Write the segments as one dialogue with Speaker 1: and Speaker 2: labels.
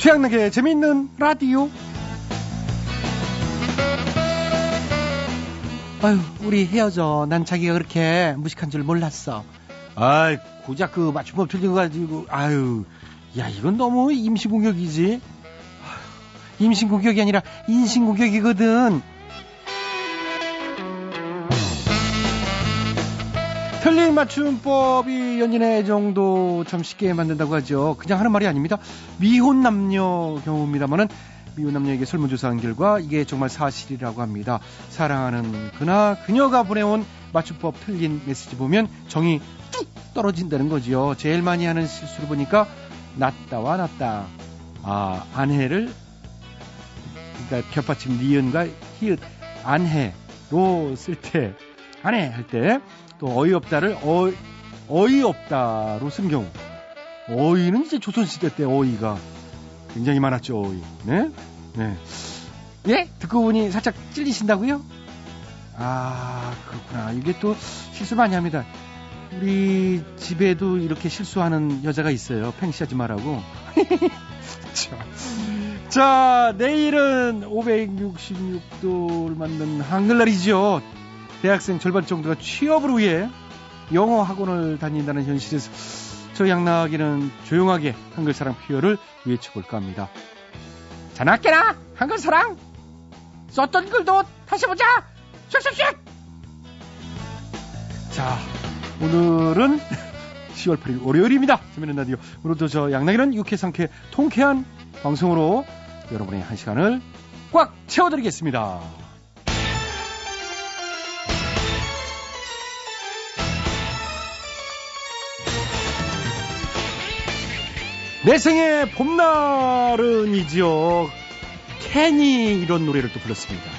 Speaker 1: 최양락의 재미있는 라디오. 아유, 우리 헤어져. 난 자기가 그렇게 무식한 줄 몰랐어. 아이, 고작 그 맞춤법 틀려가지고, 아유, 야, 이건 너무 임신공격이지. 임신공격이 아니라 인신공격이거든. 틀린 맞춤법이 연인의 애정도 참 쉽게 만든다고 하죠. 그냥 하는 말이 아닙니다. 미혼 남녀 경우입니다만은 미혼 남녀에게 설문조사한 결과 이게 정말 사실이라고 합니다. 사랑하는 그나 그녀가 보내온 맞춤법 틀린 메시지 보면 정이 뚝 떨어진다는 거지요. 제일 많이 하는 실수를 보니까 낫다와 낫다. 아, 아내를 그러니까 겹받침 니은과 히읗 안해로 쓸 때 안해 할 때 또 어이없다를 어, 어이없다로 쓴 경우 어이는 이제 조선시대 때 어이가 굉장히 많았죠 어이 네? 네. 예? 듣고 보니 살짝 찔리신다고요? 아 그렇구나 이게 또 실수 많이 합니다 우리 집에도 이렇게 실수하는 여자가 있어요 팽시 하지 말라고 자, 자, 내일은 566도를 맞는 한글날이죠. 대학생 절반 정도가 취업을 위해 영어 학원을 다닌다는 현실에서 저 양락이는 조용하게 한글 사랑 표현을 외쳐볼까 합니다. 자나깨나 한글 사랑 썼던 글도 다시 보자 슉슉슉 자 오늘은 10월 8일 월요일입니다. 재미있는 라디오 오늘도 저 양락이는 유쾌 상쾌 통쾌한 방송으로 여러분의 한 시간을 꽉 채워드리겠습니다. 내 생의 봄날은이지요. 캔이 이런 노래를 또 불렀습니다.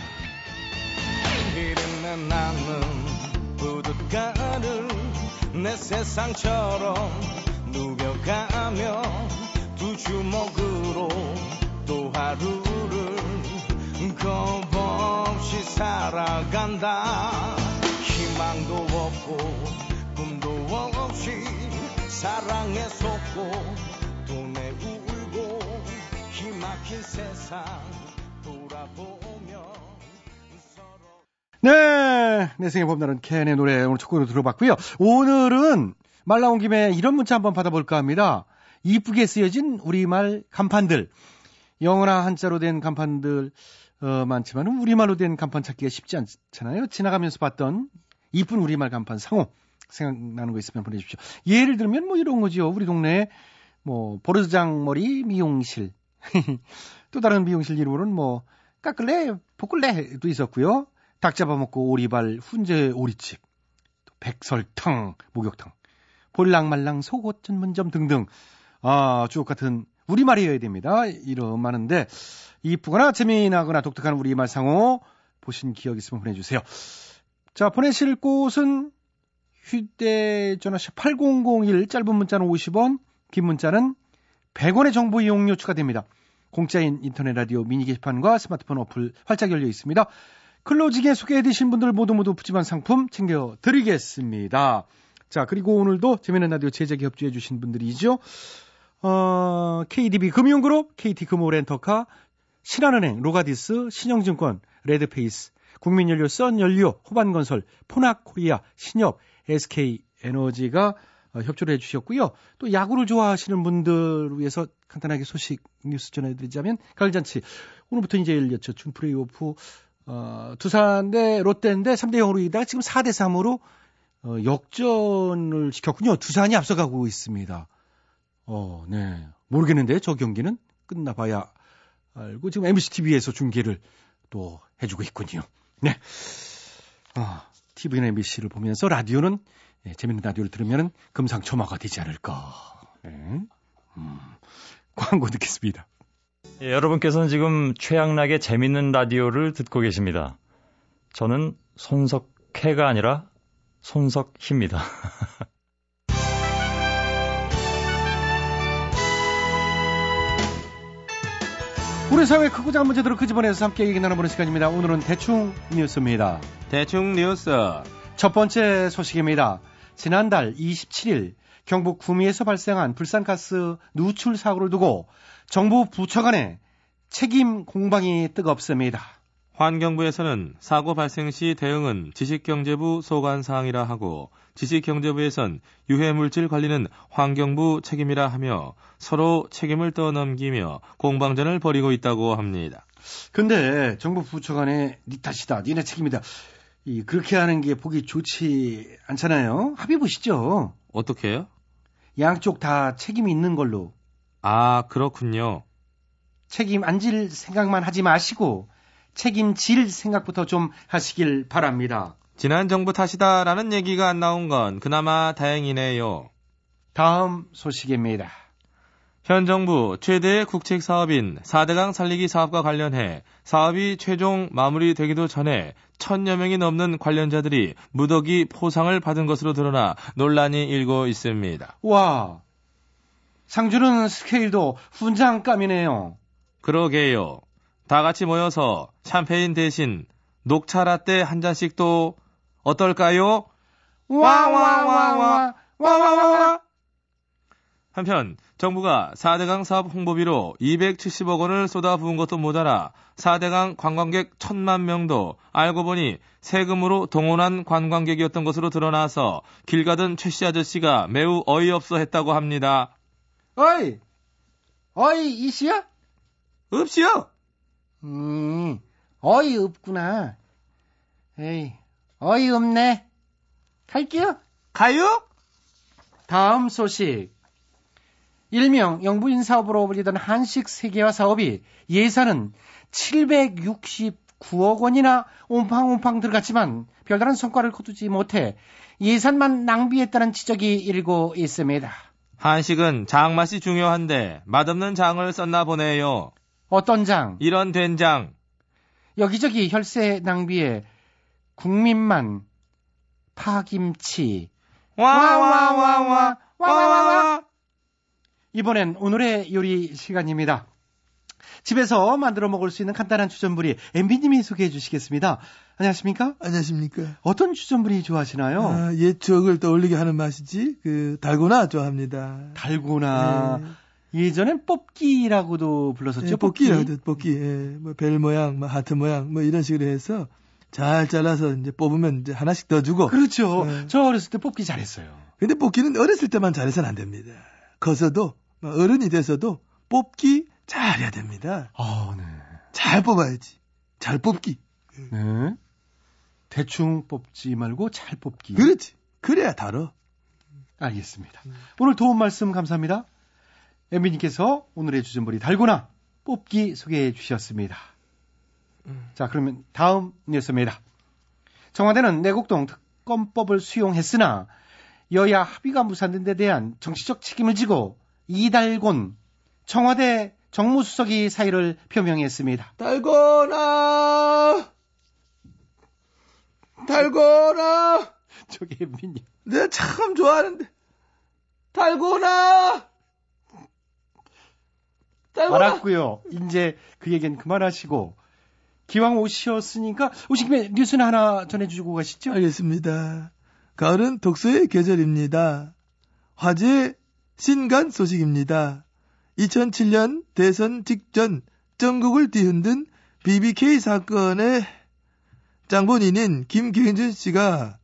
Speaker 2: 내 세상처럼 누벼가며 두 주먹으로 또 하루를 겁없이 살아간다 희망도 없고 꿈도 없이 사랑에 속고
Speaker 1: 네, 내 생의 봄날은 캔의 노래 오늘 첫 곡으로 들어봤고요. 오늘은 말 나온 김에 이런 문자 한번 받아볼까 합니다. 이쁘게 쓰여진 우리말 간판들. 영어나 한자로 된 간판들 어, 많지만 우리말로 된 간판 찾기가 쉽지 않잖아요. 지나가면서 봤던 이쁜 우리말 간판 상호 생각나는 거 있으면 보내주십시오. 예를 들면 뭐 이런 거죠. 우리 동네에 뭐 보르장머리 미용실 또 다른 미용실 이름으로는 뭐 깎을래 볶을래도 있었고요. 닭 잡아먹고 오리발 훈제 오리집 또 백설탕 목욕탕 볼랑말랑 속옷 전문점 등등 아 주옥 같은 우리말이어야 됩니다. 이름 많은데 이쁘거나 재미나거나 독특한 우리말 상호 보신 기억 있으면 보내주세요. 자 보내실 곳은 휴대전화 샵 8001 짧은 문자는 50원 긴 문자는 100원의 정보 이용료 추가됩니다. 공짜인 인터넷 라디오 미니 게시판과 스마트폰 어플 활짝 열려 있습니다. 클로징에 소개해드신 분들 모두 모두 푸짐한 상품 챙겨드리겠습니다. 자, 그리고 오늘도 재미있는 라디오 제작에 협조해주신 분들이죠. 어, KDB 금융그룹, KT금호렌터카, 신한은행, 로가디스, 신영증권, 레드페이스, 국민연료, 썬연료, 호반건설, 포낙코리아, 신협, SK에너지가 어, 협조를 해주셨고요. 또 야구를 좋아하시는 분들 위해서 간단하게 소식 뉴스 전해드리자면 가을잔치 오늘부터 이제 열렸죠. 준 플레이오프 어, 두산 대 롯데인데 3대 0으로 이다가 지금 4대 3으로 어, 역전을 시켰군요. 두산이 앞서가고 있습니다. 어, 네. 모르겠는데 저 경기는 끝나봐야 알고 지금 MBC TV에서 중계를 또 해주고 있군요. 네. 어, TV나 MBC를 보면서 라디오는 네, 재밌는 라디오를 들으면 금상첨화가 되지 않을까. 네. 음, 광고 듣겠습니다.
Speaker 3: 예, 여러분께서는 지금 최양락의 재밌는 라디오를 듣고 계십니다. 저는 손석해가 아니라 손석희입니다.
Speaker 1: 우리 사회 크고 작은 문제들을 끄집어내서 함께 얘기 나눠보는 시간입니다. 오늘은 대충 뉴스입니다.
Speaker 4: 대충 뉴스.
Speaker 1: 첫 번째 소식입니다. 지난달 27일 경북 구미에서 발생한 불산가스 누출 사고를 두고 정부 부처 간에 책임 공방이 뜨겁습니다.
Speaker 4: 환경부에서는 사고 발생 시 대응은 지식경제부 소관 사항이라 하고 지식경제부에선 유해물질 관리는 환경부 책임이라 하며 서로 책임을 떠넘기며 공방전을 벌이고 있다고 합니다.
Speaker 1: 근데 정부 부처 간에 니 탓이다, 니네 책임이다. 이 그렇게 하는 게 보기 좋지 않잖아요. 합의 보시죠.
Speaker 4: 어떻게 해요?
Speaker 1: 양쪽 다 책임이 있는 걸로
Speaker 4: 아, 그렇군요.
Speaker 1: 책임 안 질 생각만 하지 마시고 책임질 생각부터 좀 하시길 바랍니다.
Speaker 4: 지난 정부 탓이다라는 얘기가 안 나온 건 그나마 다행이네요.
Speaker 1: 다음 소식입니다.
Speaker 4: 현 정부 최대의 국책 사업인 4대강 살리기 사업과 관련해 사업이 최종 마무리되기도 전에 천여 명이 넘는 관련자들이 무더기 포상을 받은 것으로 드러나 논란이 일고 있습니다.
Speaker 1: 와, 상주는 스케일도 훈장감이네요.
Speaker 4: 그러게요. 다 같이 모여서 샴페인 대신 녹차 라떼 한 잔씩 또 어떨까요?
Speaker 1: 와와와와 와와와
Speaker 4: 한편 정부가 4대강 사업 홍보비로 270억 원을 쏟아부은 것도 모자라 4대강 관광객 1000만 명도 알고 보니 세금으로 동원한 관광객이었던 것으로 드러나서 길 가던 최씨 아저씨가 매우 어이없어 했다고 합니다.
Speaker 1: 어이, 어이 이씨야?
Speaker 4: 없이요?
Speaker 1: 음, 어이 없구나. 에이, 어이 없네. 갈게요.
Speaker 4: 가요?
Speaker 1: 다음 소식. 일명 영부인 사업으로 불리던 한식 세계화 사업이 예산은 769억 원이나 옴팡옴팡 들어갔지만 별다른 성과를 거두지 못해 예산만 낭비했다는 지적이 일고 있습니다.
Speaker 4: 한식은 장맛이 중요한데 맛없는 장을 썼나 보네요.
Speaker 1: 어떤 장?
Speaker 4: 이런 된장.
Speaker 1: 여기저기 혈세 낭비에 국민만 파김치.
Speaker 4: 와와와와 와와와
Speaker 1: 이번엔 오늘의 요리 시간입니다. 집에서 만들어 먹을 수 있는 간단한 주전부리 MB님이 소개해 주시겠습니다. 안녕하십니까?
Speaker 5: 안녕하십니까.
Speaker 1: 어떤 주전부리 좋아하시나요?
Speaker 5: 아, 옛 추억을 떠올리게 하는 맛이지. 그 달고나 좋아합니다.
Speaker 1: 달고나.
Speaker 5: 네.
Speaker 1: 예전엔 뽑기라고도 불렀었죠.
Speaker 5: 예, 뽑기라도 뽑기. 예, 뭐벨 모양, 뭐 하트 모양, 뭐 이런 식으로 해서 잘 잘라서 이제 뽑으면 이제 하나씩 더 주고.
Speaker 1: 그렇죠.
Speaker 5: 네.
Speaker 1: 저 어렸을 때 뽑기 잘했어요.
Speaker 5: 근데 뽑기는 어렸을 때만 잘해서는 안 됩니다. 커서도 뭐 어른이 돼서도 뽑기 잘해야 됩니다.
Speaker 1: 아, 네.
Speaker 5: 잘 뽑아야지. 잘 뽑기.
Speaker 1: 네. 대충 뽑지 말고 잘 뽑기.
Speaker 5: 그렇지. 그래야 달어.
Speaker 1: 알겠습니다. 오늘 도움 말씀 감사합니다. 엠비님께서 오늘의 주전부리 달고나 뽑기 소개해 주셨습니다. 자, 그러면 다음 뉴스입니다. 청와대는 내곡동 특검법을 수용했으나 여야 합의가 무산된 데 대한 정치적 책임을 지고 이달곤 청와대 정무수석이 사의를 표명했습니다.
Speaker 5: 달고나! 달고나!
Speaker 1: 저기 엠비님.
Speaker 5: 내가 참 좋아하는데. 달고나! 달고나!
Speaker 1: 알았고요. 이제 그 얘기는 그만하시고 기왕 오셨으니까 오신 김에 뉴스는 하나 전해주고 가시죠.
Speaker 5: 알겠습니다. 가을은 독서의 계절입니다. 화제 신간 소식입니다. 2007년 대선 직전 전국을 뒤흔든 BBK 사건의 장본인인 김경준 씨가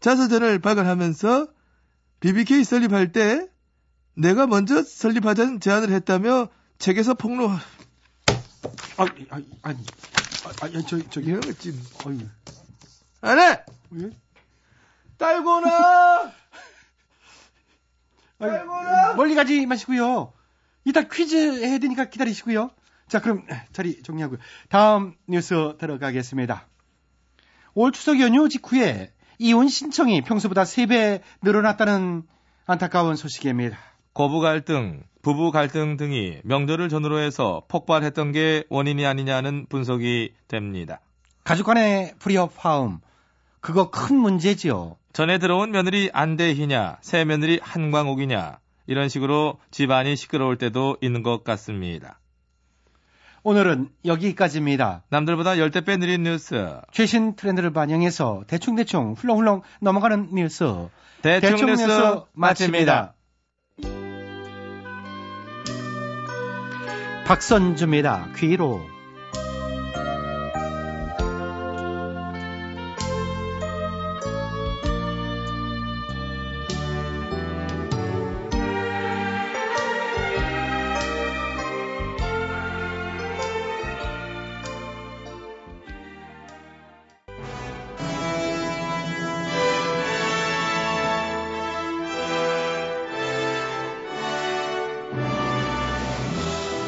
Speaker 5: 자서전을 발간하면서 BBK 설립할 때 내가 먼저 설립하자는 제안을 했다며 책에서 폭로,
Speaker 1: 아, 아니, 아니, 아니, 아니, 저, 저기,
Speaker 5: 이런 거지.
Speaker 1: 어유,
Speaker 5: 안 해!
Speaker 1: 예?
Speaker 5: 달고나! 달고나!
Speaker 1: 멀리 가지 마시고요. 이따 퀴즈 해야 되니까 기다리시고요. 자, 그럼 자리 정리하고요. 다음 뉴스 들어가겠습니다. 올 추석 연휴 직후에 이혼 신청이 평소보다 3배 늘어났다는 안타까운 소식입니다.
Speaker 4: 고부 갈등, 부부 갈등 등이 명절을 전후로 해서 폭발했던 게 원인이 아니냐는 분석이 됩니다.
Speaker 1: 가족 간의 불협 화음, 그거 큰 문제지요.
Speaker 4: 전에 들어온 며느리 안대희냐, 새 며느리 한광옥이냐, 이런 식으로 집안이 시끄러울 때도 있는 것 같습니다.
Speaker 1: 오늘은 여기까지입니다.
Speaker 4: 남들보다 열대 빼 느린 뉴스.
Speaker 1: 최신 트렌드를 반영해서 대충대충 훌렁훌렁 넘어가는 뉴스.
Speaker 4: 대충,
Speaker 1: 대충
Speaker 4: 뉴스,
Speaker 1: 뉴스
Speaker 4: 마칩니다.
Speaker 1: 박선주입니다. 귀로.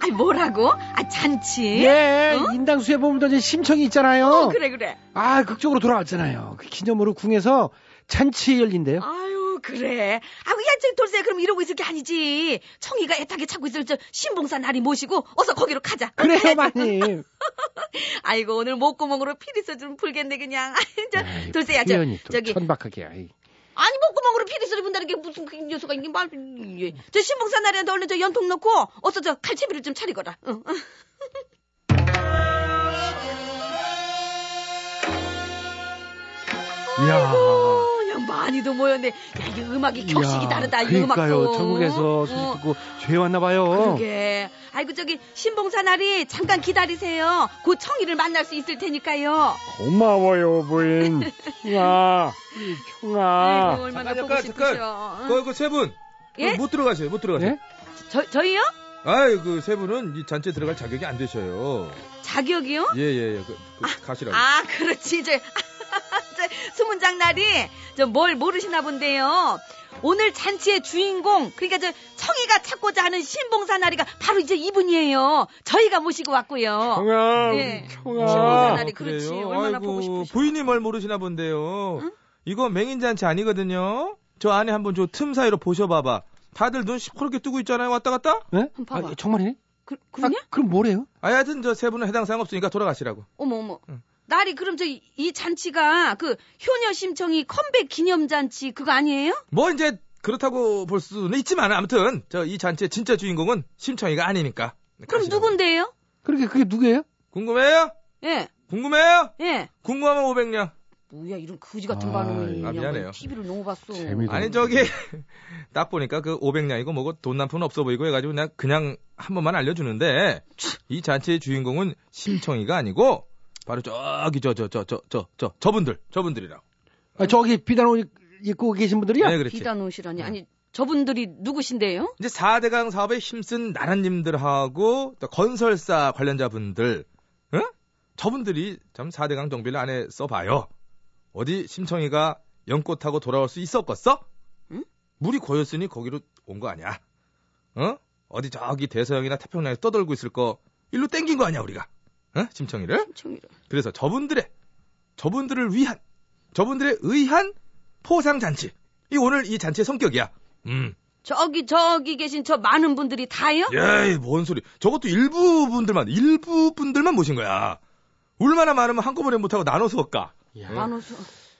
Speaker 6: 아이 뭐라고? 아 잔치?
Speaker 1: 예,
Speaker 6: 어?
Speaker 1: 인당수에 보면 더 이제 심청이 있잖아요.
Speaker 6: 어, 그래 그래.
Speaker 1: 아, 극적으로 돌아왔잖아요. 그 기념으로 궁에서 잔치 열린대요.
Speaker 6: 아유 그래. 아우 야저 돌쇠 그럼 이러고 있을 게 아니지. 청이가 애타게 찾고 있을 저 신봉사 날이 모시고 어서 거기로 가자.
Speaker 1: 그래요, 마님.
Speaker 6: 아이고 오늘 목구멍으로 피리소 좀 불겠네 그냥. 저
Speaker 1: 아이,
Speaker 6: 돌쇠야 저 저기
Speaker 1: 천박하게. 아이.
Speaker 6: 아니 목구멍으로 피리 소리 분다는 게 무슨 그 녀석아 이게 말. 예. 저 신봉사 날이한테 얼른 저 연통 넣고 어서 저 칼채비를 좀 차리거라. 응.
Speaker 1: 이야.
Speaker 6: 어, 야, 많이도 모였네. 야, 이게 음악이 격식이
Speaker 1: 이야,
Speaker 6: 다르다, 이
Speaker 1: 그러니까요.
Speaker 6: 음악도.
Speaker 1: 전국에서 소식
Speaker 6: 어,
Speaker 1: 듣고 죄 왔나 봐요.
Speaker 6: 그러게. 아이고, 저기, 신봉사 날이 잠깐 기다리세요. 곧 청이를 만날 수 있을 테니까요.
Speaker 1: 고마워요, 부인. 이 청아.
Speaker 6: 아이고, 얼마나
Speaker 4: 잠깐,
Speaker 6: 보고
Speaker 4: 잠깐,
Speaker 6: 싶으셔. 응?
Speaker 4: 그, 그세 분.
Speaker 6: 예?
Speaker 4: 못 들어가세요, 못 들어가세요.
Speaker 1: 예?
Speaker 6: 저, 저희요?
Speaker 4: 아이, 그 세 분은 이 잔치에 들어갈 자격이 안 되셔요.
Speaker 6: 자격이요?
Speaker 4: 예, 예, 예. 그, 그 가시라고.
Speaker 6: 아, 그렇지. 저, 저 수문장 날이 저 뭘 모르시나 본데요. 오늘 잔치의 주인공, 그러니까 저 청이가 찾고자 하는 신봉사 날이가 바로 이제 이분이에요. 저희가 모시고 왔고요.
Speaker 1: 청아,
Speaker 6: 예.
Speaker 1: 청아.
Speaker 6: 신봉사 날이 그렇지.
Speaker 4: 그래요?
Speaker 6: 얼마나
Speaker 4: 아이고,
Speaker 6: 보고 싶으셔.
Speaker 4: 부인이 뭘 모르시나 본데요.
Speaker 6: 응?
Speaker 4: 이거 맹인 잔치 아니거든요. 저 안에 한번 저 틈 사이로 보셔봐봐. 다들 눈 시퍼렇게 뜨고 있잖아요. 왔다 갔다?
Speaker 1: 예?
Speaker 6: 봐봐.
Speaker 1: 아, 정말이네?
Speaker 6: 그, 그러냐?
Speaker 1: 아, 그럼 뭐래요?
Speaker 4: 아, 하여튼 저 세 분은 해당 사항 없으니까 돌아가시라고.
Speaker 6: 어머 어머.
Speaker 4: 응.
Speaker 6: 날이 그럼 저 이 잔치가 그 효녀 심청이 컴백 기념 잔치 그거 아니에요?
Speaker 4: 뭐 이제 그렇다고 볼 수는 있지만 아무튼 저 이 잔치의 진짜 주인공은 심청이가 아니니까.
Speaker 6: 그럼
Speaker 4: 가시라고.
Speaker 6: 누군데요?
Speaker 1: 그렇게 그게 누구예요?
Speaker 4: 궁금해요?
Speaker 6: 예.
Speaker 4: 궁금해요?
Speaker 6: 예.
Speaker 4: 궁금하면 500냥.
Speaker 6: 뭐야 이런 거지 같은
Speaker 1: 아,
Speaker 6: 반응이
Speaker 4: 아, 미안해요.
Speaker 6: TV를 너무 봤어.
Speaker 1: 재미도
Speaker 4: 아니 저기 딱 보니까 그 500냥이고 뭐고 돈 남편 없어 보이고 해가지고 그냥 그냥 한 번만 알려주는데 이 잔치의 주인공은 심청이가 아니고 바로 저기 저 저 저 저 저 저 저분들 저분들이라고.
Speaker 1: 아, 저기 비단 옷 입고 계신 분들이요?
Speaker 4: 네 그렇지.
Speaker 6: 비단 옷이라니. 아니 저분들이 누구신데요?
Speaker 4: 이제 4대강 사업에 힘쓴 나라님들하고 또 건설사 관련자분들, 응? 저분들이 참 4대강 정비를 안에 써봐요. 어디 심청이가 연꽃 타고 돌아올 수 있었겠어?
Speaker 6: 응?
Speaker 4: 물이 고였으니 거기로 온 거 아니야? 어? 어디 저기 대서양이나 태평양에 떠돌고 있을 거 일로 땡긴 거 아니야 우리가? 어? 심청이를?
Speaker 6: 심청이를.
Speaker 4: 그래서 저분들의 저분들을 위한 저분들의 의한 포상 잔치. 이 오늘 이 잔치의 성격이야. 음.
Speaker 6: 저기 저기 계신 저 많은 분들이 다요?
Speaker 4: 에이, 뭔 소리. 저것도 일부 분들만, 일부 분들만 모신 거야. 얼마나 많으면 한꺼번에 못하고 나눠서 할까?
Speaker 6: 나눠서.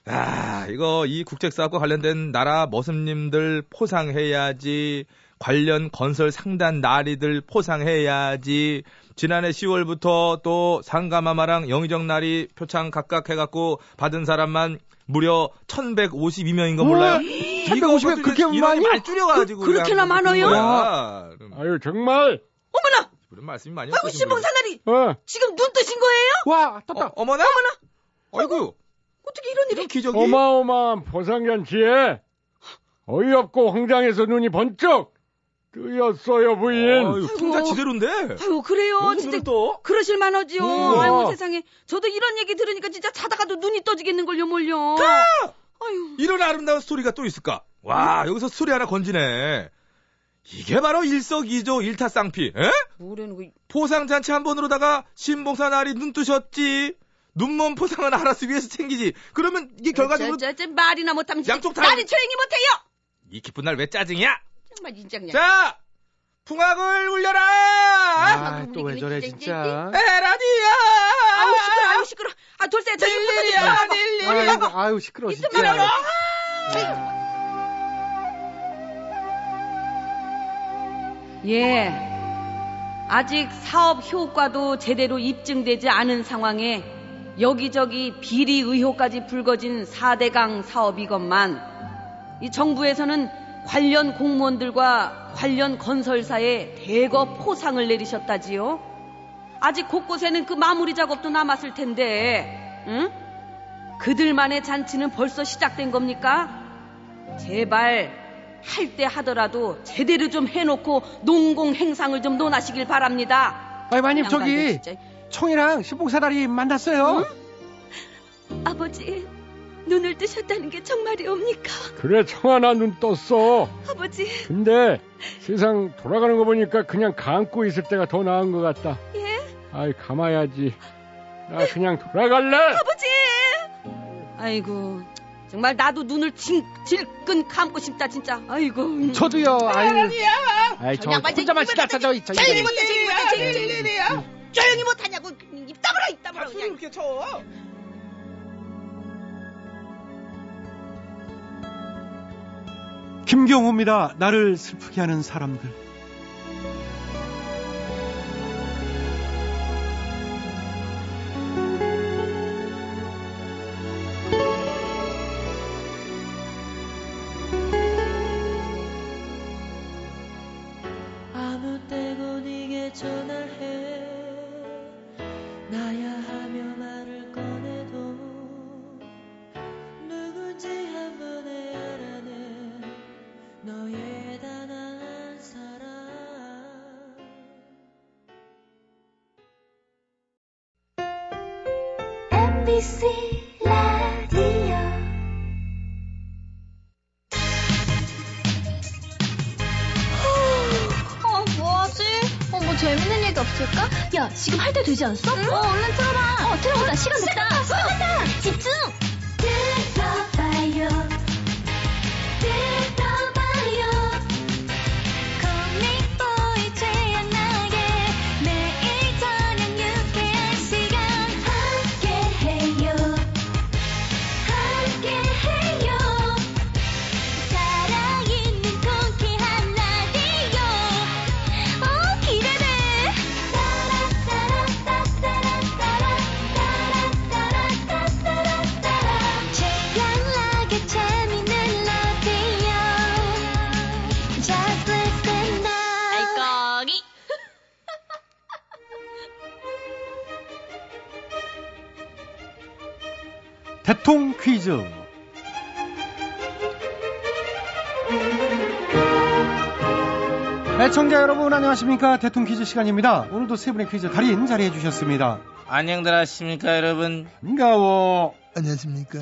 Speaker 4: 아, 이거 이 국책사업과 관련된 나라 머슴님들 포상해야지. 관련 건설 상단 나리들 포상해야지. 지난해 10월부터 또 상가마마랑 영의정 나리 표창 각각 해갖고 받은 사람만 무려 1152명인 거 몰라요?
Speaker 1: 우와,
Speaker 4: 이거
Speaker 1: 1150명 그렇게
Speaker 4: 이렇게
Speaker 1: 많이요?
Speaker 4: 말 줄여가지고.
Speaker 6: 그- 그렇게나
Speaker 4: 그냥
Speaker 6: 많아요?
Speaker 4: 거야.
Speaker 1: 아유, 정말.
Speaker 6: 어머나!
Speaker 4: 그런 말씀이 많이
Speaker 6: 아이고
Speaker 4: 없으신
Speaker 6: 신봉사 날이
Speaker 1: 어.
Speaker 6: 지금 눈 뜨신 거예요?
Speaker 1: 와,
Speaker 4: 어,
Speaker 1: 떴다.
Speaker 4: 어 머나? 어머나? 아이고,
Speaker 6: 어떻게 이런 일이?
Speaker 4: 기적이?
Speaker 7: 어마어마한 포상잔치에 어이없고 황장해서 눈이 번쩍 뜨 였어요 부인.
Speaker 4: 아유, 통자 지대로인데?
Speaker 6: 아유 그래요. 진짜
Speaker 4: 떠?
Speaker 6: 그러실 만하지요.
Speaker 4: 음.
Speaker 6: 아이고 세상에. 저도 이런 얘기 들으니까 진짜 자다가도 눈이 떠지겠는 걸요 뭘요. 아유.
Speaker 4: 이런 아름다운 스토리가 또 있을까? 와, 여기서 스토리 하나 건지네. 이게 바로 일석이조 일타쌍피, 에?
Speaker 6: 뭐라는 거.
Speaker 4: 포상잔치 한 번으로다가 신봉사 날이 눈 뜨셨지. 눈먼 포상은 알아서 위해서 챙기지. 그러면 이게 결과적으로
Speaker 6: 저, 저, 저, 말이나 못하면
Speaker 4: 양쪽 다-
Speaker 6: 말이 조용히 못해요.
Speaker 4: 이 기쁜 날 왜 짜증이야?
Speaker 6: 정말 진짜 그냥.
Speaker 4: 자, 풍악을 울려라!
Speaker 1: 아, 또 왜 저래, 진짜.
Speaker 4: 에라디야!
Speaker 6: 아우 시끄러, 아우 시끄러. 아 돌쇠 저
Speaker 5: 릴리야.
Speaker 1: 아이고, 아유, 시끄러워, 진짜.
Speaker 6: 예. 아직 사업 효과도 제대로 입증되지 않은 상황에 여기저기 비리 의혹까지 불거진 4대강 사업이건만 이 정부에서는 관련 공무원들과 관련 건설사에 대거 포상을 내리셨다지요. 아직 곳곳에는 그 마무리 작업도 남았을 텐데, 응? 그들만의 잔치는 벌써 시작된 겁니까? 제발 할 때 하더라도 제대로 좀 해놓고 농공 행상을 좀 논하시길 바랍니다.
Speaker 1: 아이, 마님,
Speaker 6: 양반들
Speaker 1: 저기,
Speaker 6: 진짜.
Speaker 1: 총이랑 신봉사다리 만났어요.
Speaker 8: 아버지, 눈을 뜨셨다는 게 정말이옵니까?
Speaker 7: 그래 청하나 눈 떴어.
Speaker 8: 아버지,
Speaker 7: 근데 세상 돌아가는 거 보니까 그냥 감고 있을 때가 더 나은 것 같다.
Speaker 8: 예?
Speaker 7: 아이 감아야지. 나 그냥 돌아갈래.
Speaker 8: 아버지!
Speaker 6: 아이고 정말 나도 눈을 질, 질끈 감고 싶다 진짜. 아이고.
Speaker 1: 저도요, 아유. 아이, 저 혼자만
Speaker 6: 저
Speaker 1: 시다 저 이거.
Speaker 6: 조용히 못해, 조용히 못해, 조용히 못해. 조용히 못하냐고 입 다물어, 입 다물어.
Speaker 5: 박수를
Speaker 6: 그냥.
Speaker 5: 이렇게 쳐.
Speaker 1: 김경호입니다. 나를 슬프게 하는 사람들.
Speaker 9: 아무 때고 네게 전화해 나야 하며
Speaker 10: 되지 않았어? 어, 얼른 틀어봐. 어, 틀어보자. 시간 됐다. 시간 됐다.
Speaker 1: 대통 퀴즈. 애청자 여러분 안녕하십니까 대통 퀴즈 시간입니다. 오늘도 세 분의 퀴즈 달인 자리해 주셨습니다.
Speaker 5: 안녕들 하십니까, 여러분?
Speaker 1: 반가워.
Speaker 5: 안녕하십니까.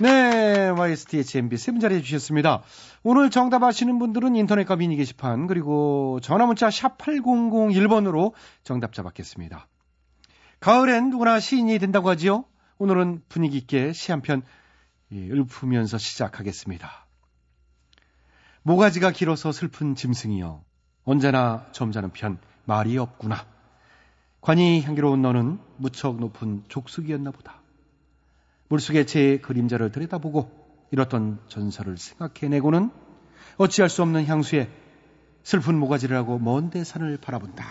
Speaker 1: 네, YSTHMB 세 분 자리해 주셨습니다. 오늘 정답 아시는 분들은 인터넷과 미니 게시판 그리고 전화문자 샵 8001번으로 정답자 받겠습니다. 가을엔 누구나 시인이 된다고 하지요. 오늘은 분위기 있게 시 한 편 읊으면서 시작하겠습니다. 모가지가 길어서 슬픈 짐승이여 언제나 점잖은 편 말이 없구나. 관이 향기로운 너는 무척 높은 족숙이었나 보다. 물속에 제 그림자를 들여다보고 이렇던 전설을 생각해내고는 어찌할 수 없는 향수에 슬픈 모가지를 하고 먼 대산을 바라본다.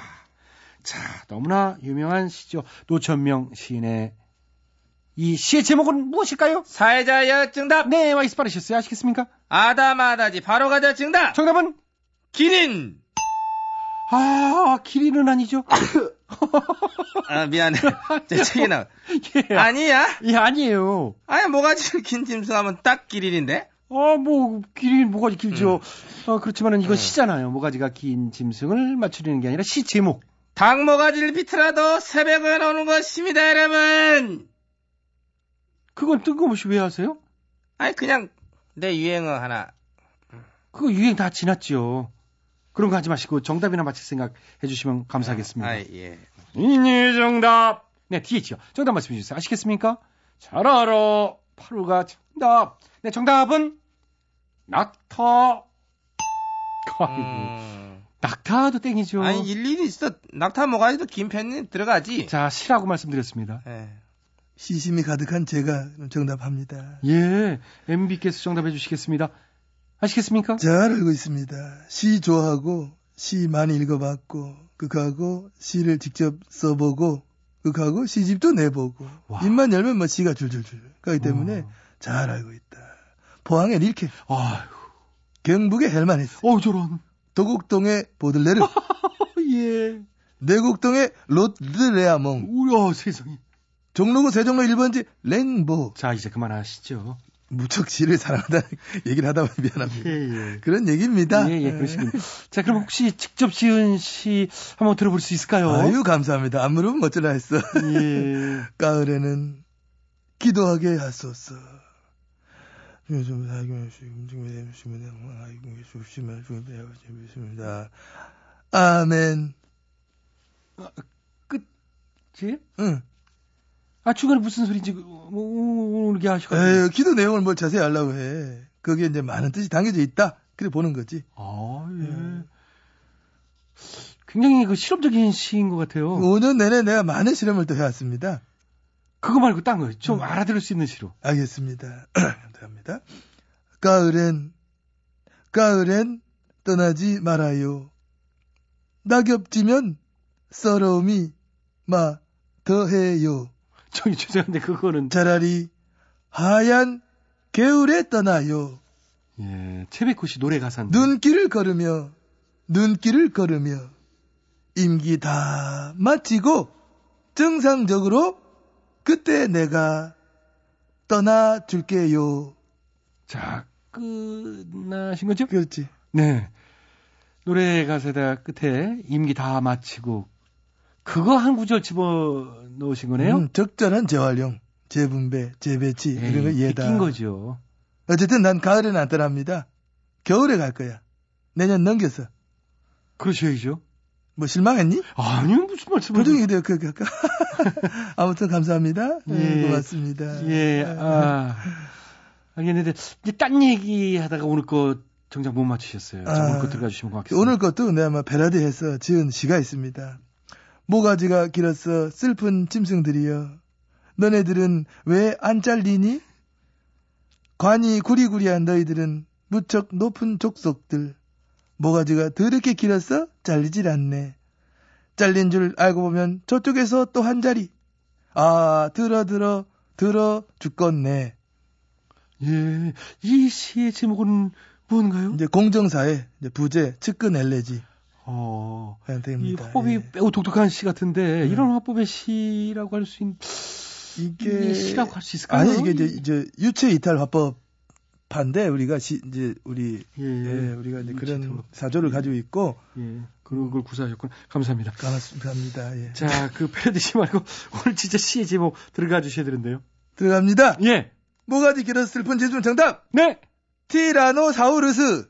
Speaker 1: 자, 너무나 유명한 시죠. 노천명 시인의 이 시의 제목은 무엇일까요?
Speaker 5: 사회자여 정답!
Speaker 1: 네, 와이스 빠르셨어요. 아시겠습니까?
Speaker 5: 아다마다지 바로 가자 정답!
Speaker 1: 정답은
Speaker 5: 기린!
Speaker 1: 아, 기린은 아니죠.
Speaker 5: 아, 미안해. 제 책이 나.
Speaker 1: 예,
Speaker 5: 아니야?
Speaker 1: 예, 아니에요.
Speaker 5: 아니, 뭐가지 긴 짐승 하면 딱 기린인데?
Speaker 1: 아, 뭐, 기린 모가지 길죠.
Speaker 5: 음.
Speaker 1: 어, 그렇지만은 이건 시잖아요. 모가지가 긴 짐승을 맞추려는 게 아니라 시 제목.
Speaker 5: 닭모가지를 비틀어도 새벽은 오는 것입니다, 여러분!
Speaker 1: 그건 뜬금없이 왜 하세요?
Speaker 5: 아니, 그냥 내 유행어 하나.
Speaker 1: 그거 유행 다 지났지요. 그런 거 하지 마시고 정답이나 맞힐 생각 해주시면 감사하겠습니다.
Speaker 5: 아, 예.
Speaker 1: 이니 정답. 네, 뒤에 있죠. 정답 말씀해 주세요. 아시겠습니까? 잘 알아. 8호가 정답. 네, 정답은 낙타.
Speaker 5: 음,
Speaker 1: 낙타도 땡이죠.
Speaker 4: 아니 일일이 있어 낙타 모가지도 긴 편이 들어가지.
Speaker 1: 자, 시라고 말씀드렸습니다.
Speaker 4: 예.
Speaker 5: 시심이 가득한 제가 정답합니다.
Speaker 1: 예, MB께서 정답해 주시겠습니다. 아시겠습니까?
Speaker 5: 잘 알고 있습니다. 시 좋아하고 시 많이 읽어봤고 그거하고 시를 직접 써보고 그거하고 시집도 내보고
Speaker 1: 와.
Speaker 5: 입만 열면 뭐 시가 줄줄줄 가기 때문에
Speaker 1: 어.
Speaker 5: 잘 알고 있다. 포항의 릴케,
Speaker 1: 아휴,
Speaker 5: 경북의 헬만헤스,
Speaker 1: 어 저런.
Speaker 5: 도곡동의 보들레르,
Speaker 1: 예.
Speaker 5: 내곡동의 로드레아몽,
Speaker 1: 우야, 세상에.
Speaker 5: 종로구 세종로 1번지 랭보.
Speaker 1: 자, 이제 그만하시죠.
Speaker 5: 무척 시를 사랑한다는 얘기를 하다 보니 미안합니다.
Speaker 1: 예, 예.
Speaker 5: 그런 얘기입니다.
Speaker 1: 예, 예, 그러시군요. 자, 그럼 혹시 직접 지은 시 한번 들어볼 수 있을까요?
Speaker 5: 아유, 감사합니다. 안 물으면 어쩌라 했어.
Speaker 1: 예.
Speaker 5: 가을에는 기도하게 하소서. 요즘 사귀면 주십니다. 아멘.
Speaker 1: 지?
Speaker 5: 응.
Speaker 1: 아, 중간에 무슨 소리인지, 뭐, 모르게 하셔가지고.
Speaker 5: 에이, 기도 내용을 뭘 자세히 알라고 해. 거기에 이제 많은 뜻이 담겨져 있다. 그래 보는 거지.
Speaker 1: 아, 예. 굉장히 그 실험적인 시인 것 같아요.
Speaker 5: 5년 내내 내가 많은 실험을 또 해왔습니다.
Speaker 1: 그거 말고 딴 거, 좀 알아들을 수 있는 시로.
Speaker 5: 알겠습니다. 감사합니다. 가을엔, 가을엔 떠나지 말아요. 낙엽 지면 서러움이 마 더해요.
Speaker 1: 저기 죄송한데 그거는
Speaker 5: 차라리 하얀 겨울에 떠나요.
Speaker 1: 예 채백호 씨 노래 가사인데
Speaker 5: 눈길을 걸으며 눈길을 걸으며 임기 다 마치고 정상적으로 그때 내가 떠나 줄게요.
Speaker 1: 자 끝나신 거죠?
Speaker 5: 그렇지.
Speaker 1: 네 노래 가사다 끝에 임기 다 마치고 그거 한 구절 집어 넣으신 거네요?
Speaker 5: 음, 적절한 재활용, 재분배, 재배치 이런 거
Speaker 1: 에이,
Speaker 5: 이해다.
Speaker 1: 낀 거죠.
Speaker 5: 어쨌든 난 가을에는 안 떠납니다. 겨울에 갈 거야. 내년 넘겨서.
Speaker 1: 그러셔야죠.
Speaker 5: 뭐 실망했니?
Speaker 1: 아니요 무슨 말씀을
Speaker 5: 표정이 돼요. 그, 그, 그. 아무튼 감사합니다. 예,
Speaker 1: 예.
Speaker 5: 고맙습니다.
Speaker 1: 예, 아, 알겠는데, 이제 딴 얘기 하다가 오늘 거 정작 못 맞추셨어요. 자,
Speaker 5: 아,
Speaker 1: 오늘 거 들어가 주시면 고맙겠습니다.
Speaker 5: 오늘 것도 내가 막 패러디해서 지은 시가 있습니다. 모가지가 길어서 슬픈 짐승들이여. 너네들은 왜 안 잘리니? 관이 구리구리한 너희들은 무척 높은 족속들. 모가지가 더럽게 길어서 잘리질 않네. 잘린 줄 알고 보면 저쪽에서 또 한 자리. 아, 들어, 들어, 들어 죽겠네.
Speaker 1: 예, 이 시의 제목은 뭔가요?
Speaker 5: 이제 공정사의 이제 부재, 측근 엘레지.
Speaker 1: 어, 이. 화법이
Speaker 5: 예.
Speaker 1: 매우 독특한 시 같은데, 이런 화법의 시라고 할 수 있는,
Speaker 5: 이게
Speaker 1: 이 시라고 할 수 있을까요?
Speaker 5: 아니 이게 이제, 이제 유체 이탈 화법판데 우리가 시, 이제 우리
Speaker 1: 예,
Speaker 5: 예, 우리가 이제 그런
Speaker 1: 화법.
Speaker 5: 사조를 가지고 있고
Speaker 1: 예, 그런 걸 구사하셨구나. 감사합니다.
Speaker 5: 감사합니다. 예.
Speaker 1: 자, 그 패러디시 말고, 오늘 진짜 시의 제목 들어가 주셔야 되는데요.
Speaker 5: 들어갑니다.
Speaker 1: 예,
Speaker 5: 뭐가지 길어서 슬픈 제준 정답.
Speaker 1: 네!
Speaker 5: 티라노사우루스.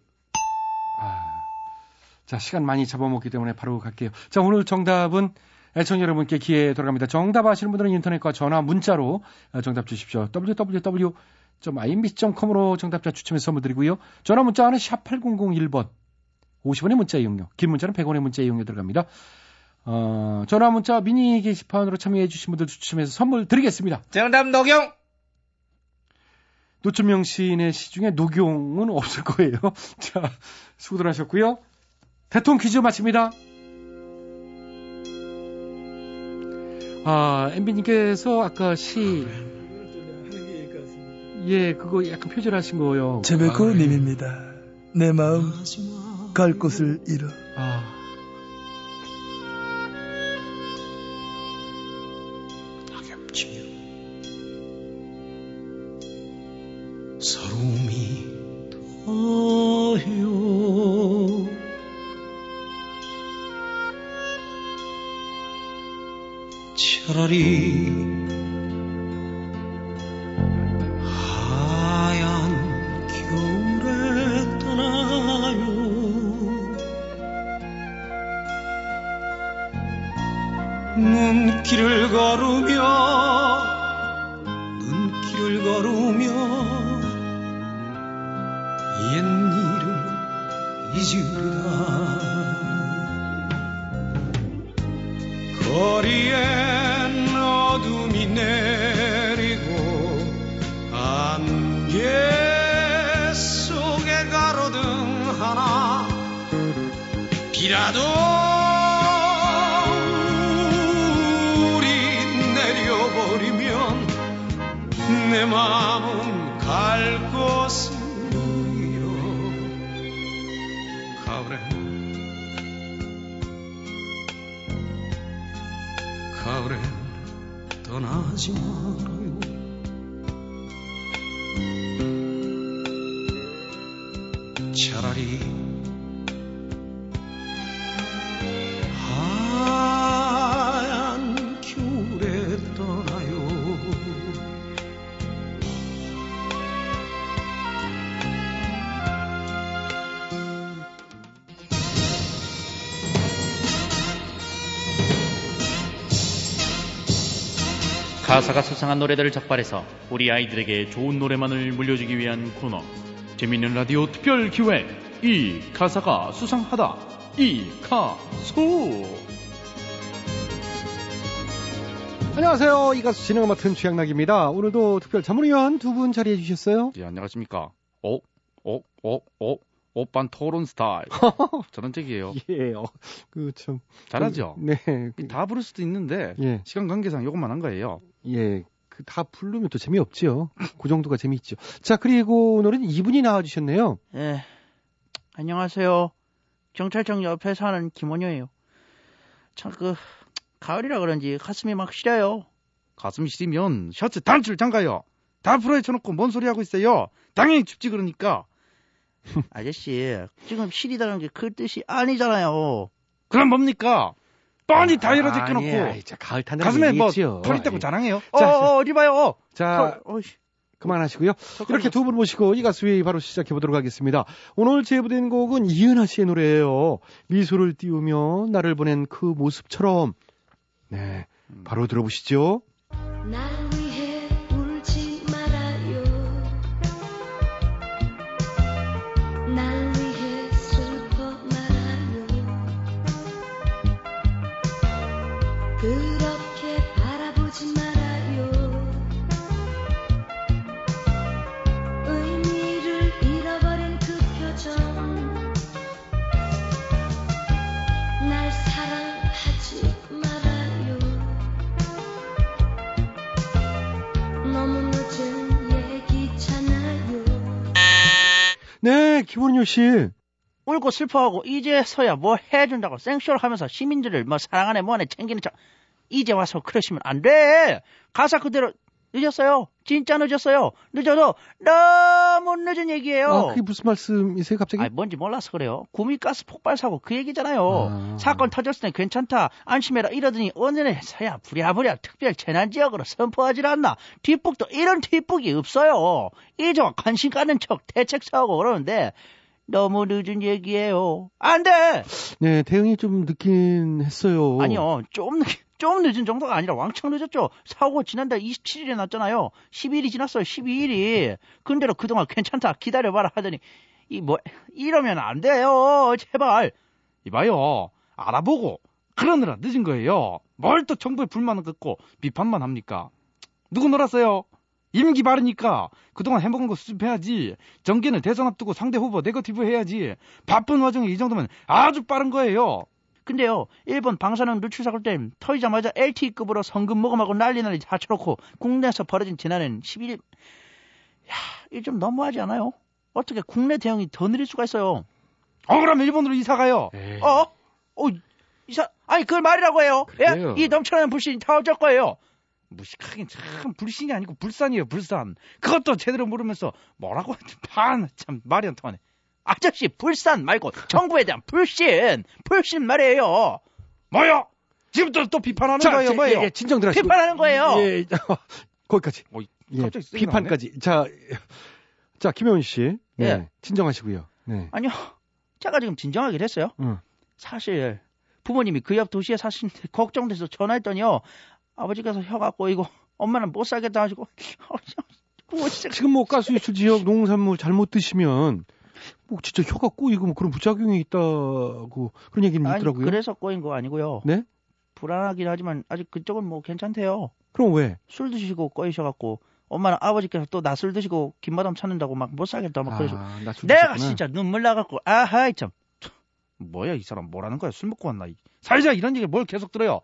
Speaker 1: 아, 자, 시간 많이 잡아먹기 때문에 바로 갈게요. 자, 오늘 정답은 애청 여러분께 기회 돌아갑니다. 정답 아시는 분들은 인터넷과 전화, 문자로 어, 정답 주십시오. www.imbc.com으로 정답자 추첨해서 선물 드리고요. 전화 문자는 샵 8001번. 50원의 문자 이용료. 긴 문자는 100원의 문자 이용료 들어갑니다. 어, 전화 문자 미니 게시판으로 참여해 주신 분들 추첨해서 선물 드리겠습니다.
Speaker 4: 정답 녹용.
Speaker 1: 노천명 시인의 시 중에 녹용은 없을 거예요. 자, 수고들 하셨고요. 대통 령 퀴즈 마칩니다. 아, 엠비님께서 아까 시, 예, 그거 약간 표절하신 거요.
Speaker 5: 제베코
Speaker 1: 아,
Speaker 5: 님입니다. 내 마음 갈 곳을 잃어.
Speaker 1: 아,
Speaker 2: 차라리 차라리. 하얀 겨울에 떠나요.
Speaker 11: 가사가 수상한 노래들을 적발해서 우리 아이들에게 좋은 노래만을 물려주기 위한 코너. 재밌는 라디오 특별 기획 이 가사가 수상하다 이 가수
Speaker 1: 안녕하세요. 이 가수 진행을 맡은 최양락입니다. 오늘도 특별 자문위원 두 분 자리해 주셨어요.
Speaker 11: 예 안녕하십니까 어? 어? 어? 어? 오빤 토론 스타일 저런 쪽이에요
Speaker 1: 예, 어, 그 참.
Speaker 11: 잘하죠?
Speaker 1: 그, 네.
Speaker 11: 다 부를 수도 있는데
Speaker 1: 예.
Speaker 11: 시간 관계상 요것만 한 거예요
Speaker 1: 예. 그다 부르면 또 재미없지요. 그 정도가 재미있죠. 자, 그리고 오늘은 이분이 나와주셨네요.
Speaker 12: 예. 안녕하세요. 경찰청 옆에 사는 김원효예요. 참, 그, 가을이라 그런지 가슴이 막 시려요.
Speaker 11: 가슴 시리면 셔츠 단추를 잠가요 다 풀어헤 쳐놓고 뭔 소리 하고 있어요 당연히 춥지 그러니까
Speaker 12: 아저씨, 지금 시리다는 게 그 뜻이 아니잖아요.
Speaker 11: 그럼 뭡니까 뻔히 다이로 제껴놓고
Speaker 1: 아니, 자, 가을 탄다
Speaker 11: 가슴에 뭐털 있다고 자랑해요
Speaker 12: 어,
Speaker 1: 자,
Speaker 12: 어, 어디 봐요.
Speaker 1: 자,
Speaker 12: 털.
Speaker 1: 그만하시고요. 이렇게 두 분 모시고 이 가수회의 바로 시작해 보도록 하겠습니다. 오늘 제보된 곡은 이은하 씨의 노래예요. 미소를 띄우며 나를 보낸 그 모습처럼. 네, 바로 들어보시죠.
Speaker 8: 날
Speaker 1: 네, 김원효 씨.
Speaker 12: 울고 슬퍼하고 이제서야 뭐 해준다고 생쇼를 하면서 시민들을 뭐 사랑하네 뭐하네 챙기는 척 이제 와서 그러시면 안 돼. 가사 그대로 늦었어요. 진짜 늦었어요. 늦어도 너무 늦은 얘기예요.
Speaker 1: 아, 그게 무슨 말씀이세요, 갑자기?
Speaker 12: 아니, 뭔지 몰라서 그래요. 구미가스 폭발 사고 그 얘기잖아요.
Speaker 1: 아.
Speaker 12: 사건 터졌을 땐 괜찮다. 안심해라 이러더니 오늘에서야 부랴부랴 특별 재난 지역으로 선포하질 않나. 뒷북도 이런 뒷북이 없어요. 이제와 관심 갖는 척 대책 세우고 그러는데 너무 늦은 얘기예요. 안 돼!
Speaker 1: 네, 대응이 좀 늦긴 했어요.
Speaker 12: 아니요. 좀, 늦- 좀 늦은 정도가 아니라 왕창 늦었죠. 사고 지난달 27일에 났잖아요. 10일이 지났어요. 12일이. 근데도 그동안 괜찮다. 기다려봐라 하더니 이 뭐 이러면 안 돼요. 제발.
Speaker 11: 이봐요. 알아보고 그러느라 늦은 거예요. 뭘 또 정부에 불만을 긋고 비판만 합니까? 누구 놀았어요? 임기 바르니까 그동안 해먹은 거 수습해야지. 정계는 대선 앞두고 상대 후보 네거티브 해야지. 바쁜 와중에 이 정도면 아주 빠른 거예요.
Speaker 12: 근데요. 일본 방사능 누출 사고 때 터지자마자 LTE급으로 성금 모금하고 난리 난리 다 쳐놓고 국내에서 벌어진 지난해는 11일. 야, 이거 좀 너무하지 않아요? 어떻게 국내 대응이 더 느릴 수가 있어요?
Speaker 11: 어 그럼 일본으로 이사 가요.
Speaker 12: 어? 어, 이사, 아니, 그걸 말이라고 해요. 예? 이 넘쳐나는 불신이 다 어쩔 거예요.
Speaker 11: 무식하긴 참 불신이 아니고 불산이에요 불산. 그것도 제대로 모르면서 뭐라고 반참 말이 안 통하네.
Speaker 12: 아저씨, 불산 말고 정부에 대한 불신, 불신 말이에요.
Speaker 11: 뭐요? 지금부터 또 비판하는
Speaker 1: 자,
Speaker 11: 거예요,
Speaker 1: 자,
Speaker 11: 뭐예요?
Speaker 1: 예, 예, 진정 들하시고.
Speaker 12: 비판하는 거예요.
Speaker 1: 예, 거기까지. 예,
Speaker 11: 갑자기 세게
Speaker 1: 비판까지. 자, 자, 김효은 씨. 네,
Speaker 12: 예.
Speaker 1: 진정하시고요. 네.
Speaker 12: 아니요. 제가 지금 진정하긴 했어요.
Speaker 1: 응.
Speaker 12: 사실 부모님이 그 옆 도시에 사시는데 걱정돼서 전화했더니요. 아버지께서 혀가 꼬이고 엄마는 못 살겠다 하시고 뭐 진짜
Speaker 1: 지금 뭐 가스 유출 지역 농산물 잘못 드시면 뭐 진짜 혀가 꼬이고 뭐 그런 부작용이 있다고 그런 얘기는
Speaker 12: 아니,
Speaker 1: 있더라고요.
Speaker 12: 그래서 꼬인 거 아니고요.
Speaker 1: 네?
Speaker 12: 불안하긴 하지만 아직 그쪽은 뭐 괜찮대요.
Speaker 1: 그럼 왜?
Speaker 12: 술 드시고 꺼이셔갖고 엄마는 아버지께서 또 나 술 드시고 김마담 찾는다고 막 못 살겠다 막 그래서
Speaker 1: 아, 나술
Speaker 12: 내가
Speaker 1: 드셨구나.
Speaker 12: 진짜 눈물 나갖고 아하이 참 뭐야 이 사람 뭐라는 거야 술 먹고 왔나 이 살자 이런 얘기 뭘 계속 들어요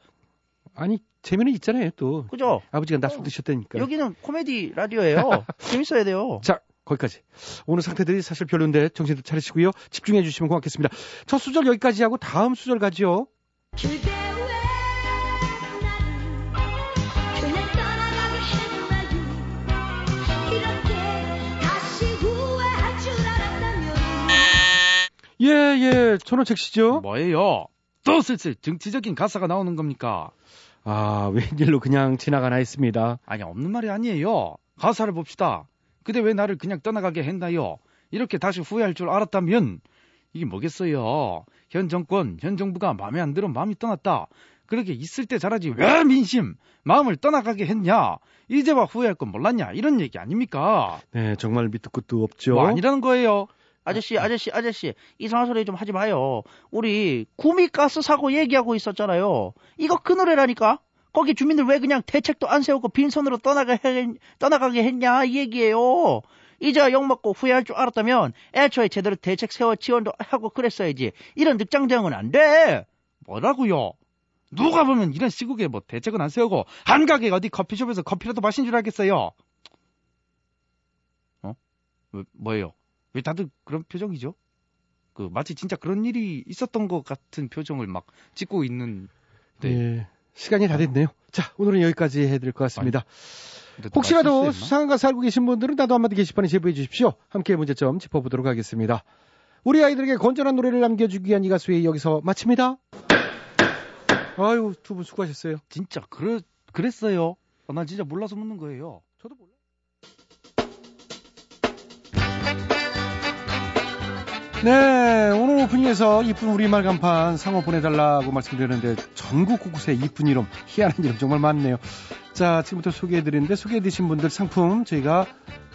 Speaker 1: 아니 재미는 있잖아요 또.
Speaker 12: 그죠
Speaker 1: 아버지가 나 술 드셨다니까.
Speaker 12: 여기는 코미디 라디오예요 재밌어야 돼요
Speaker 1: 자, 거기까지. 오늘 상태들이 사실 별론데 정신도 차리시고요. 집중해 주시면 고맙겠습니다. 첫 수절 여기까지 하고 다음 수절
Speaker 8: 알았다면
Speaker 1: 예, 예. 천호책 씨죠?
Speaker 11: 뭐예요? 또 슬슬 정치적인 가사가 나오는 겁니까?
Speaker 1: 아, 웬일로 그냥 지나가나 했습니다.
Speaker 11: 아니 없는 말이 아니에요. 가사를 봅시다. 근데 왜 나를 그냥 떠나가게 했나요? 이렇게 다시 후회할 줄 알았다면 이게 뭐겠어요? 현 정권, 현 정부가 마음에 안 들어 마음이 떠났다. 그렇게 있을 때 잘하지 왜 민심 마음을 떠나가게 했냐? 이제 와 후회할 건 몰랐냐? 이런 얘기 아닙니까?
Speaker 1: 네, 정말 밑도 끝도 없죠.
Speaker 11: 뭐 아니라는 거예요.
Speaker 12: 아저씨 아저씨 아저씨 이상한 소리 좀 하지 마요 우리 구미가스 사고 얘기하고 있었잖아요 이거 그 노래라니까 거기 주민들 왜 그냥 대책도 안 세우고 빈손으로 떠나가 해, 떠나가게 했냐 이 얘기예요 이제 욕먹고 후회할 줄 알았다면 애초에 제대로 대책 세워 지원도 하고 그랬어야지 이런 늑장 대응은 안 돼
Speaker 11: 뭐라고요? 누가 보면 이런 시국에 뭐 대책은 안 세우고 한가게 어디 커피숍에서 커피라도 마신 줄 알겠어요. 어? 왜, 뭐예요? 왜 다들 그런 표정이죠? 그 마치 진짜 그런 일이 있었던 것 같은 표정을 막 찍고 있는. 네.
Speaker 1: 예, 시간이 다 됐네요. 자, 오늘은 여기까지 해드릴 것 같습니다.
Speaker 11: 또
Speaker 1: 혹시라도? 수상한 가사 알고 계신 분들은 나도 한마디 게시판에 제보해 주십시오. 함께 문제점 짚어보도록 하겠습니다. 우리 아이들에게 건전한 노래를 남겨주기 위한 이 가수의 여기서 마칩니다. 아유, 두 분 수고하셨어요.
Speaker 11: 진짜 그래 그랬어요. 아, 난 진짜 몰라서 묻는 거예요.
Speaker 1: 저도 몰라. 네, 오늘 오프닝에서 이쁜 우리말 간판 상호 보내달라고 말씀드렸는데 전국 곳곳에 이쁜 이름, 희한한 이름 정말 많네요. 자, 지금부터 소개해드리는데 소개해주신 분들 상품 저희가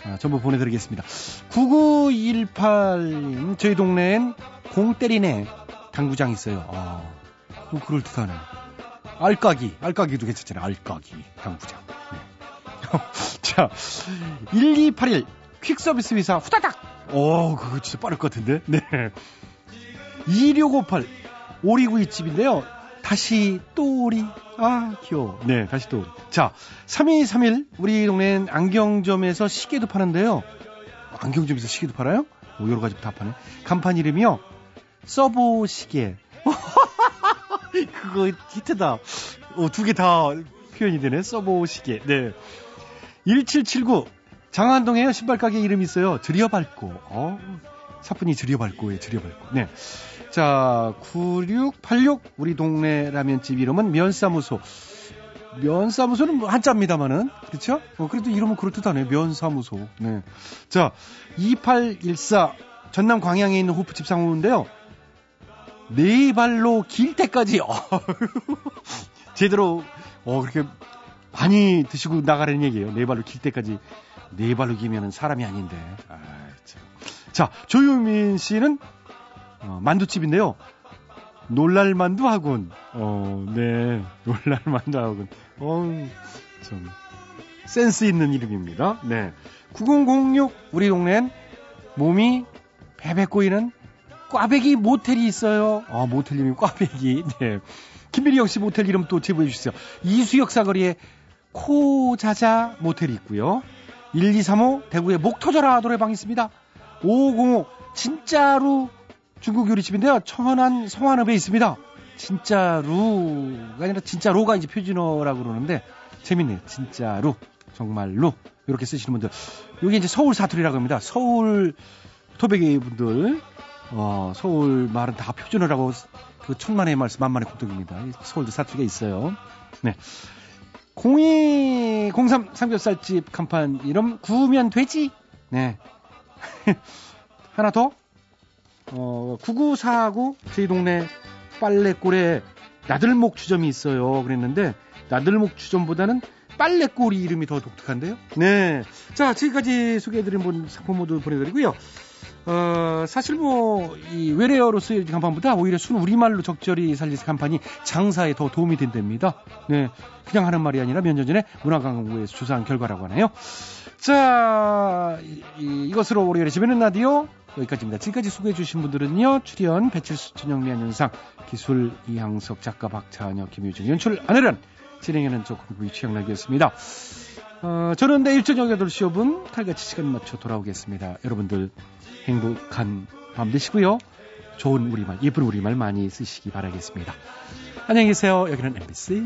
Speaker 1: 아, 전부 보내드리겠습니다. 9918님, 저희 동네엔 공 때리네 당구장 있어요. 아, 좀 그럴듯하네. 알까기, 알까기도 괜찮잖아요. 알까기 당구장. 네. 자, 1281 퀵서비스 회사 후다닥. 오, 그거 진짜 빠를 것 같은데. 네. 2658 오리구이 집인데요. 다시 또 오리. 아, 귀여워. 네, 다시 또 오리. 자, 3231 우리 동네엔 안경점에서 시계도 파는데요. 안경점에서 시계도 팔아요? 뭐 여러 가지 다 파네. 간판 이름이요. 서보 시계. 그거 히트다. 어, 두 개 다 표현이 되네. 서보 시계. 네. 1779 장안동에요 신발 가게 이름이 있어요. 드려밟고. 어, 사뿐히 드려밟고에 드려밟고. 네. 자, 9686 우리 동네 라면집 이름은 면사무소. 면사무소는 뭐 한자입니다만은 그렇죠? 어, 그래도 이름은 그럴듯하네. 면사무소. 네. 자, 2814 전남 광양에 있는 호프집 상호인데요. 네 발로 길 때까지 어, 제대로 어 그렇게 많이 드시고 나가라는 얘기예요. 네 발로 길 때까지 네 발로 기면은 사람이 아닌데. 아, 참. 자, 조유민 씨는 어, 만두집인데요. 놀랄 만두 학원. 어, 네. 놀랄 만두 학원. 어, 좀 센스 있는 이름입니다. 네. 9006 우리 동네엔 몸이 베베 꼬이는 꽈배기 모텔이 있어요. 아, 모텔 이름이 꽈배기. 네. 김미리 역시 모텔 이름 또 제보해 주세요. 이수역 사거리에 코자자 모텔이 있고요. 1235 대구에 목 터져라 노래방 있습니다. 505 진짜로 중국 요리집인데요. 청원한 성환읍에 있습니다. 진짜루가 아니라 진짜로가 이제 표준어라고 그러는데 재밌네요. 진짜로 정말로 이렇게 쓰시는 분들. 여기 이제 서울 사투리라고 합니다. 서울 토백이 분들 어, 서울 말은 다 표준어라고 그 천만의 말씀 만만의 공덕입니다. 서울도 사투리가 있어요. 네. 0203 삼겹살집 간판 이름 구우면 되지. 네. 하나 더. 어, 9949 저희 동네 빨래골에 나들목 주점이 있어요. 그랬는데 나들목 주점보다는 빨래골이 이름이 더 독특한데요. 네. 자, 지금까지 소개해드린 분 상품 모두 보내드리고요. 어, 사실 뭐, 이 외래어로 쓰여진 간판보다 오히려 순 우리말로 적절히 살리는 간판이 장사에 더 도움이 된답니다. 네. 그냥 하는 말이 아니라 몇 년 전에 문화관광부에서 조사한 결과라고 하네요. 자, 이, 것으로 월요일에 집에는 라디오 여기까지입니다. 지금까지 수고해주신 분들은요, 출연 배칠수, 천영미, 안윤상, 기술 이항석, 작가 박찬혁, 김유진, 연출 안혜련, 진행하는 저 공부의 취향락이었습니다. 어, 저는 내일 저녁 8시 5분 칼같이 시간 맞춰 돌아오겠습니다. 여러분들 행복한 밤 되시고요. 좋은 우리말, 예쁜 우리말 많이 쓰시기 바라겠습니다. 안녕히 계세요. 여기는 MBC.